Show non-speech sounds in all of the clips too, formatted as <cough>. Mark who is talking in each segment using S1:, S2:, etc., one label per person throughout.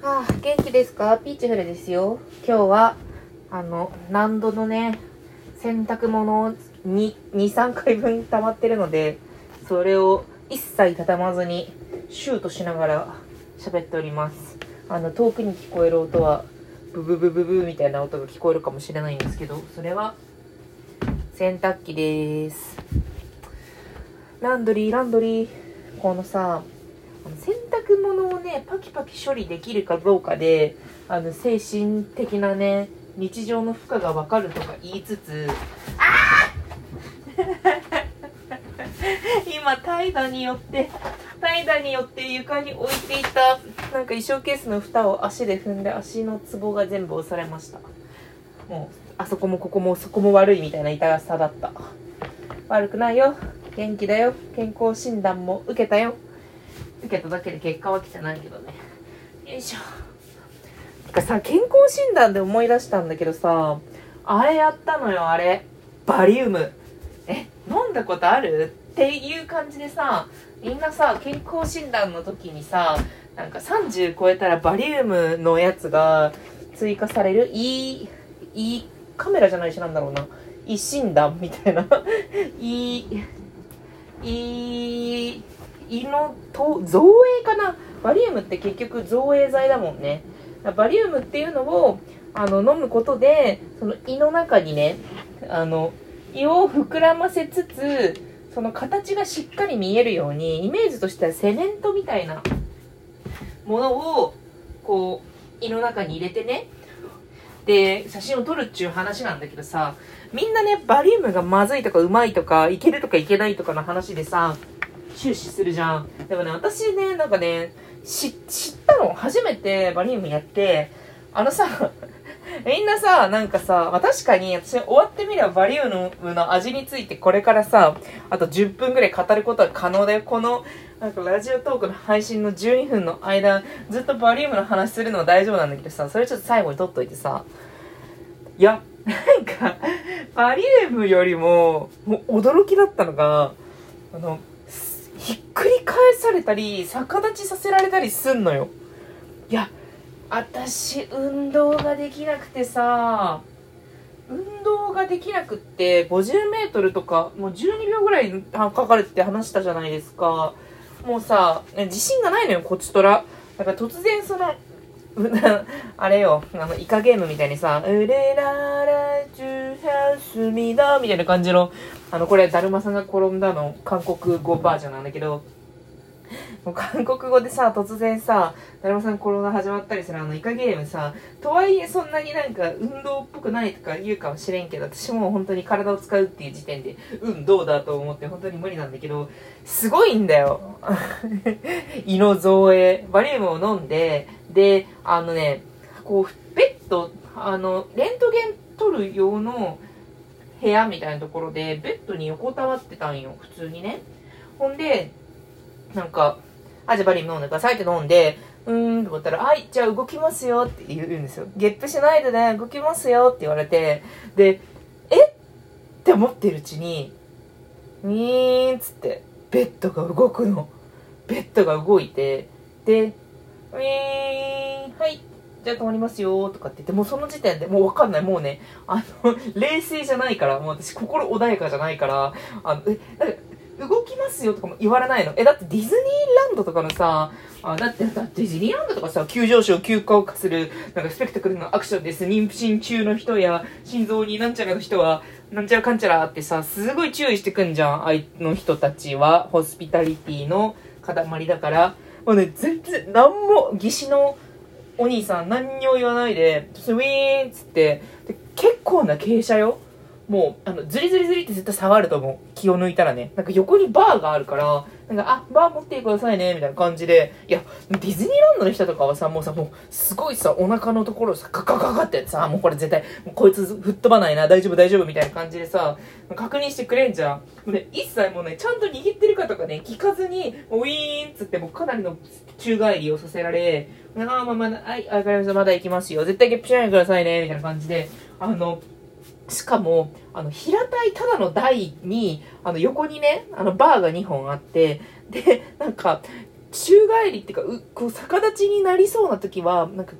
S1: はあ、元気ですか？ピーチフルですよ。今日は、あの、何度のね、洗濯物を2、2、3回分溜まってるので、それを一切畳まずに、シュートしながら喋っております。あの、遠くに聞こえる音は、ブブブブブみたいな音が聞こえるかもしれないんですけど、それは、洗濯機です。ランドリー、ランドリー。このさ、あ物をね、パキパキ処理できるかどうかで、あの、精神的なね、日常の負荷がわかるとか言いつつ、あ <laughs> 今、怠惰によって、怠惰によって床に置いていた、なんか衣装ケースの蓋を足で踏んで、足のツボが全部押されました。もう、あそこもここもそこも悪いみたいな痛さだった。悪くないよ。元気だよ。健康診断も受けたよ。受けただけで結果は来てないけどね。よいしょ。てかさ、健康診断で思い出したんだけどさ、あれやったのよ、あれ。バリウム。え、飲んだことある？っていう感じでさ、みんなさ、健康診診断の時にさ、なんか30超えたらバリウムのやつが追加される？いい、いいカメラじゃないしなんだろうな。いい診断みたいな。<laughs> いい、いい、胃のと造影かな？バリウムって結局造影剤だもんね。バリウムっていうのをあの飲むことでその胃の中にねあの胃を膨らませつつその形がしっかり見えるようにイメージとしてはセメントみたいなものをこう胃の中に入れてねで写真を撮るっちゅう話なんだけどさみんなねバリウムがまずいとかうまいとかいけるとかいけないとかの話でさ終始するじゃん。でもね、私ね、なんかね、知、ったの初めてバリウムやって、あのさ、<laughs> みんなさ、なんかさ、まあ、確かに私終わってみればバリウムの味についてこれからさ、あと10分ぐらい語ることは可能だよ。この、なんかラジオトークの配信の12分の間、ずっとバリウムの話するのは大丈夫なんだけどさ、それちょっと最後に取っといてさ、いや、なんか、バリウムよりも、もう驚きだったのが、あの、ひっくり返されたり逆立ちさせられたりすんのよ。いや私運動ができなくてさ運動ができなくって50メートルとかもう12秒ぐらいかかるって話したじゃないですか。もうさ自信がないのよこっちとら。だから突然その <laughs> あれよ、あの、イカゲームみたいにさ、うれららじゅはすみだみたいな感じの、あの、これ、だるまさんが転んだの、韓国語バージョンなんだけど、もう韓国語でさ、突然さ、だるまさん転んだ始まったりするあの、イカゲームさ、とはいえそんなになんか運動っぽくないとか言うかもしれんけど、私も本当に体を使うっていう時点で、うん、どうだと思って本当に無理なんだけど、すごいんだよ。<laughs> 胃の造影。バリウムを飲んで、で、あのね、こう、ベッド、あの、レントゲン撮る用の部屋みたいなところで、ベッドに横たわってたんよ、普通にね。ほんで、なんか、あ、じゃあバリウム飲んでくださいって飲んで、うーんと思ったら、はい、じゃあ動きますよって言うんですよ。ゲップしないでね、動きますよって言われて、で、え？って思ってるうちに、ウィーンっつって、ベッドが動くの。ベッドが動いて、で、ウィーン、い、じゃあ止まりますよとかって言って、もうその時点でもうわかんない。もうね、あの、<laughs> 冷静じゃないから、もう私心穏やかじゃないから、あの、え、なんか、動きますよとかも言われないの。え、だってディズニーランドとかのさ、あだって、だってディズニーランドとかさ、急上昇、急降下する、なんかスペクタクルのアクションです。妊娠中の人や、心臓になんちゃらの人は、なんちゃらかんちゃらってさ、すごい注意してくんじゃん。あいの人たちは、ホスピタリティの塊だから。もうね、全然、なんも、義士のお兄さん何にも言わないで、ウィーンっつって、で結構な傾斜よ。もう、あの、ズリズリズリって絶対下がると思う。気を抜いたらね。なんか横にバーがあるから、なんか、あ、バー持ってくださいね、みたいな感じで。いや、ディズニーランドの人とかはさ、もうさ、もう、すごいさ、お腹のところさ、ガガガガってさ、もうこれ絶対、もうこいつ吹っ飛ばないな、大丈夫大丈夫みたいな感じでさ、確認してくれんじゃん。もうね、一切もうね、ちゃんと握ってるかとかね、聞かずに、ウィーンっつって、もうかなりの宙返りをさせられ、あーまあまあ、はい、わかりました、まだ行きますよ。絶対ゲップしないでくださいね、みたいな感じで、あの、しかも、あの、平たいただの台に、あの、横にね、あの、バーが2本あって、で、なんか、宙返りっていうかうこう逆立ちになりそうな時はなんか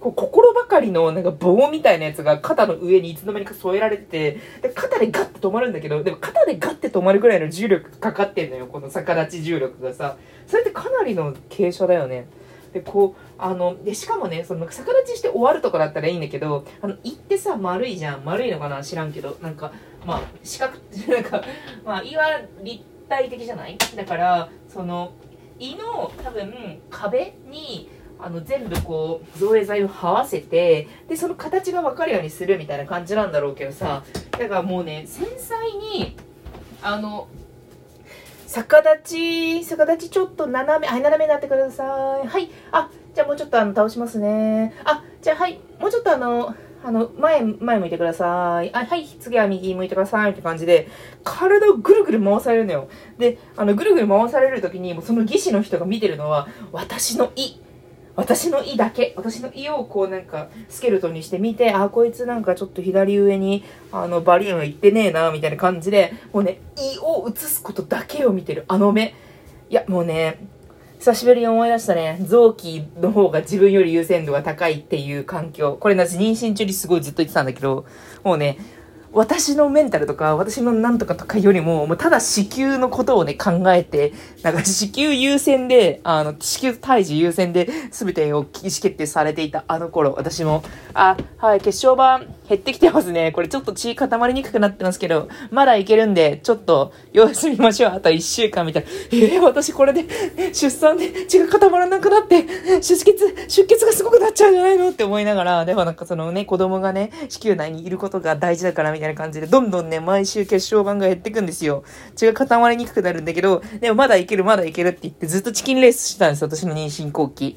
S1: こう心ばかりのなんか棒みたいなやつが肩の上にいつの間にか添えられててで肩でガッて止まるんだけどでも肩でガッて止まるぐらいの重力かかってんのよこの逆立ち重力がさ。それってかなりの傾斜だよね。でこうあのでしかもねその逆立ちして終わるとかだったらいいんだけどあの行ってさ丸いじゃん丸いのかな知らんけどなんかまあ四角 <laughs> なんかまあ岩立体的じゃない？だからその胃の多分壁にあの全部こう造影剤を這わせてでその形が分かるようにするみたいな感じなんだろうけどさだからもうね繊細にあの逆立ち逆立ちちょっと斜めはい斜めになってください。はい。あじゃあもうちょっとあの倒しますねあじゃあはいもうちょっとあのあの、前、前向いてください。あ、はい、次は右向いてくださいって感じで、体をぐるぐる回されるのよ。で、あの、ぐるぐる回される時に、もうその技師の人が見てるのは、私の胃。私の胃だけ、私の胃をこうなんかスケルトンにしてみて、あ、こいつなんかちょっと左上にあのバリウム行ってねえな、みたいな感じで、もうね、胃を映すことだけを見てる、あの目。いや、もうね、久しぶりに思い出したね。臓器の方が自分より優先度が高いっていう環境。これ私妊娠中にすごいずっと言ってたんだけど、もうね、私のメンタルとか、私のなんとかとかよりも、もうただ子宮のことをね、考えて、なんか子宮優先で、あの、子宮胎児優先で、全てを意思決定されていたあの頃、私も、あ、はい、血小板減ってきてますね。これちょっと血固まりにくくなってますけど、まだいけるんで、ちょっと様子見ましょう。あと1週間みたいな。えー、私これで出産で血が固まらなくなって、出血、出血がすごくなっちゃうんじゃないのって思いながら、でもなんかそのね、子供がね、子宮内にいることが大事だからみたいな感じで、どんどんね、毎週血小板が減ってくんですよ。血が固まりにくくなるんだけど、でもまだいける、まだいけるって言ってずっとチキンレースしてたんですよ、私の妊娠後期。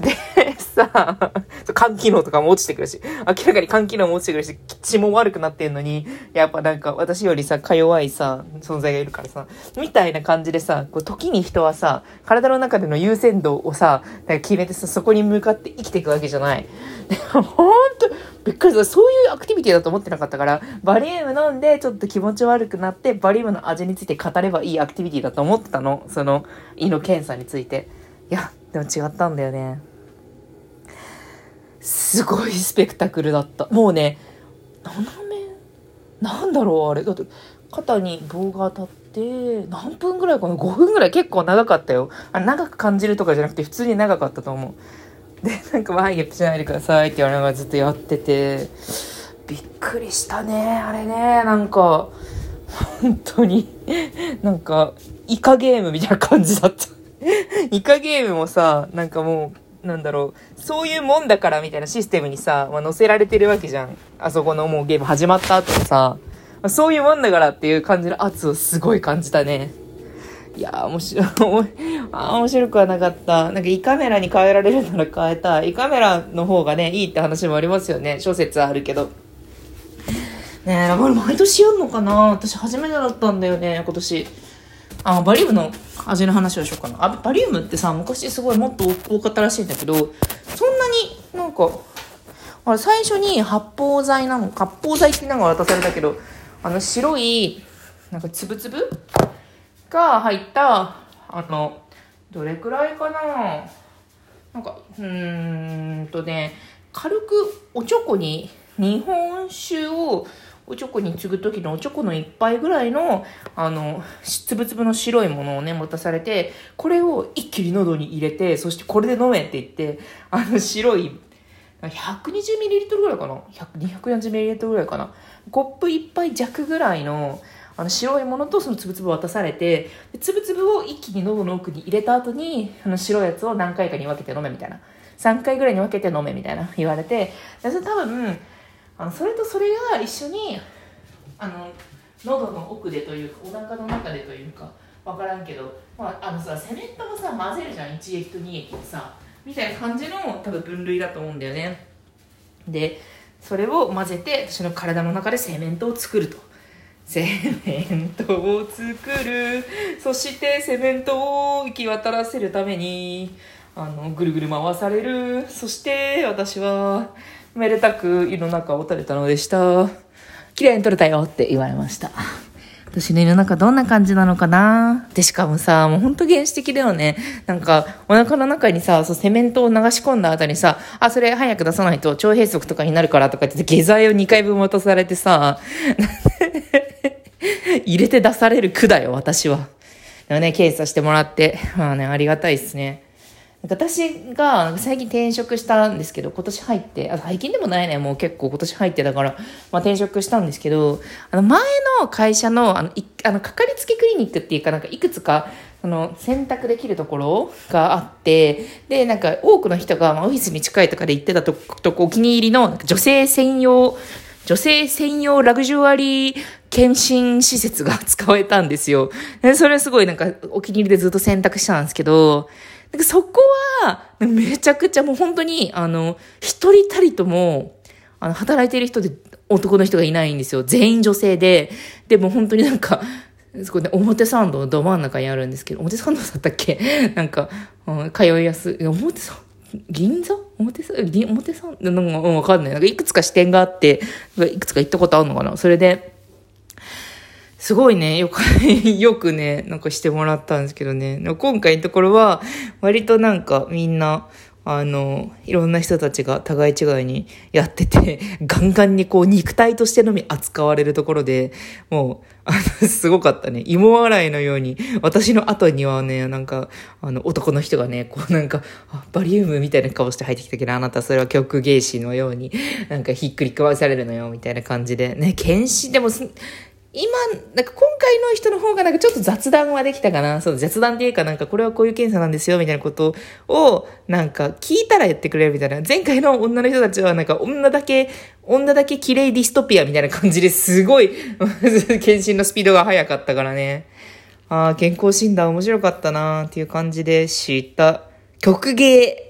S1: で、さ、肝機能とかも落ちてくるし、明らかに肝機能も落ちてくるし、血も悪くなってんのに、やっぱなんか私よりさ、か弱いさ、存在がいるからさ、みたいな感じでさ、こう時に人はさ、体の中での優先度をさ、なんか決めてさ、そこに向かって生きていくわけじゃない。でほんと、びっくりした。そういうアクティビティだと思ってなかったから、バリウム飲んでちょっと気持ち悪くなって、バリウムの味について語ればいいアクティビティだと思ってたの。その、胃の検査について。いや、でも違ったんだよね。すごいスペクタクルだった。もうね、斜め、なんだろうあれ。だって肩に棒が当たって、何分ぐらいかな ?5 分ぐらい結構長かったよ。あ長く感じるとかじゃなくて普通に長かったと思う。で、なんか眉毛しないでくださいって言われながらずっとやってて、びっくりしたね。あれね、なんか、本当に、なんか、イカゲームみたいな感じだった。イカゲームもさ、なんかもう、なんだろう、そういうもんだからみたいなシステムにさ、まあ、載せられてるわけじゃん。あそこのもうゲーム始まった後さ、まあ、そういうもんだからっていう感じの圧をすごい感じたね。いやー、面白い、<laughs> あ面白くはなかった。なんか胃カメラに変えられるなら変えたい。胃カメラの方がね、いいって話もありますよね。諸説あるけど。ねえ、これ毎年やんのかな私初めてだったんだよね、今年。あ、バリウムの味の話をしようかな。あ、バリウムってさ、昔すごいもっと多かったらしいんだけど、そんなになんか、あれ最初に発泡剤なの、発泡剤ってなんか渡されたけど、あの白い、なんかつぶつぶが入った、あの、どれくらいかななんか、うーんとね、軽くおちょこに日本酒をおちょこに継ぐ時のおちょこの一杯ぐらいの、あの、つぶつぶの白いものをね、持たされて、これを一気に喉に入れて、そしてこれで飲めって言って、あの白い、120ml ぐらいかな ?240ml ぐらいかな？コップ一杯弱ぐらいの、あの白いものとそのつぶつぶを渡されて、つぶつぶを一気に喉の奥に入れた後に、あの白いやつを何回かに分けて飲めみたいな。3回ぐらいに分けて飲めみたいな言われて、それ多分、あのそれとそれが一緒にあの喉の奥でというかお腹の中でというか分からんけど、まあ、あのさセメントもさ混ぜるじゃん一液と二液ってさみたいな感じの多分分類だと思うんだよね。でそれを混ぜて私の体の中でセメントを作ると。セメントを作る。そしてセメントを行き渡らせるためにあのぐるぐる回されるそして私はめでたく胃の中を取れたのでした。綺麗に取れたよって言われました。私の胃の中どんな感じなのかなで、しかもさ、もうほんと原始的だよね。なんか、お腹の中にさ、そう、セメントを流し込んだ後にさ、あ、それ早く出さないと腸閉塞とかになるからとか言って、下剤を2回分渡されてさ、<laughs> 入れて出される句だよ、私は。でもね、検査してもらって、まあね、ありがたいですね。私が最近転職したんですけど、今年入って、あ最近でもないね、もう結構今年入ってだから、まあ転職したんですけど、あの前の会社の、あの、いあの、かかりつけクリニックっていうかなんかいくつか、その、選択できるところがあって、で、なんか多くの人が、まあ、オフィスに近いとかで行ってたととお気に入りの、女性専用、女性専用ラグジュアリー検診施設が <laughs> 使えたんですよ。それはすごいなんかお気に入りでずっと選択したんですけど、なんかそこは、めちゃくちゃもう本当に、あの、一人たりとも、あの、働いてる人で男の人がいないんですよ。全員女性で。でも本当になんか、そこね、表参道のど真ん中にあるんですけど、表参道だったっけ？<laughs> なんか、うん、通いやすい。表参銀座？表参道表参なんかわかんない。なんかいくつか支店があって、いくつか行ったことあるのかなそれで、すごいね、よく、<laughs> よくね、なんかしてもらったんですけどね。今回のところは、割となんかみんな、あの、いろんな人たちが互い違いにやってて、<laughs> ガンガンにこう肉体としてのみ扱われるところで、もう、あの、すごかったね。芋洗いのように、私の後にはね、なんか、あの、男の人がね、こうなんか、バリウムみたいな顔して入ってきたけど、あなたそれは極芸師のように、なんかひっくり食わされるのよ、みたいな感じで。ね、検視でも、今、なんか今回の人の方がなんかちょっと雑談はできたかな。そう、雑談っていうかなんかこれはこういう検査なんですよみたいなことをなんか聞いたらやってくれるみたいな。前回の女の人たちはなんか女だけ、女だけ綺麗ディストピアみたいな感じですごい <laughs> 検診のスピードが速かったからね。ああ、健康診断面白かったなーっていう感じで知った。曲芸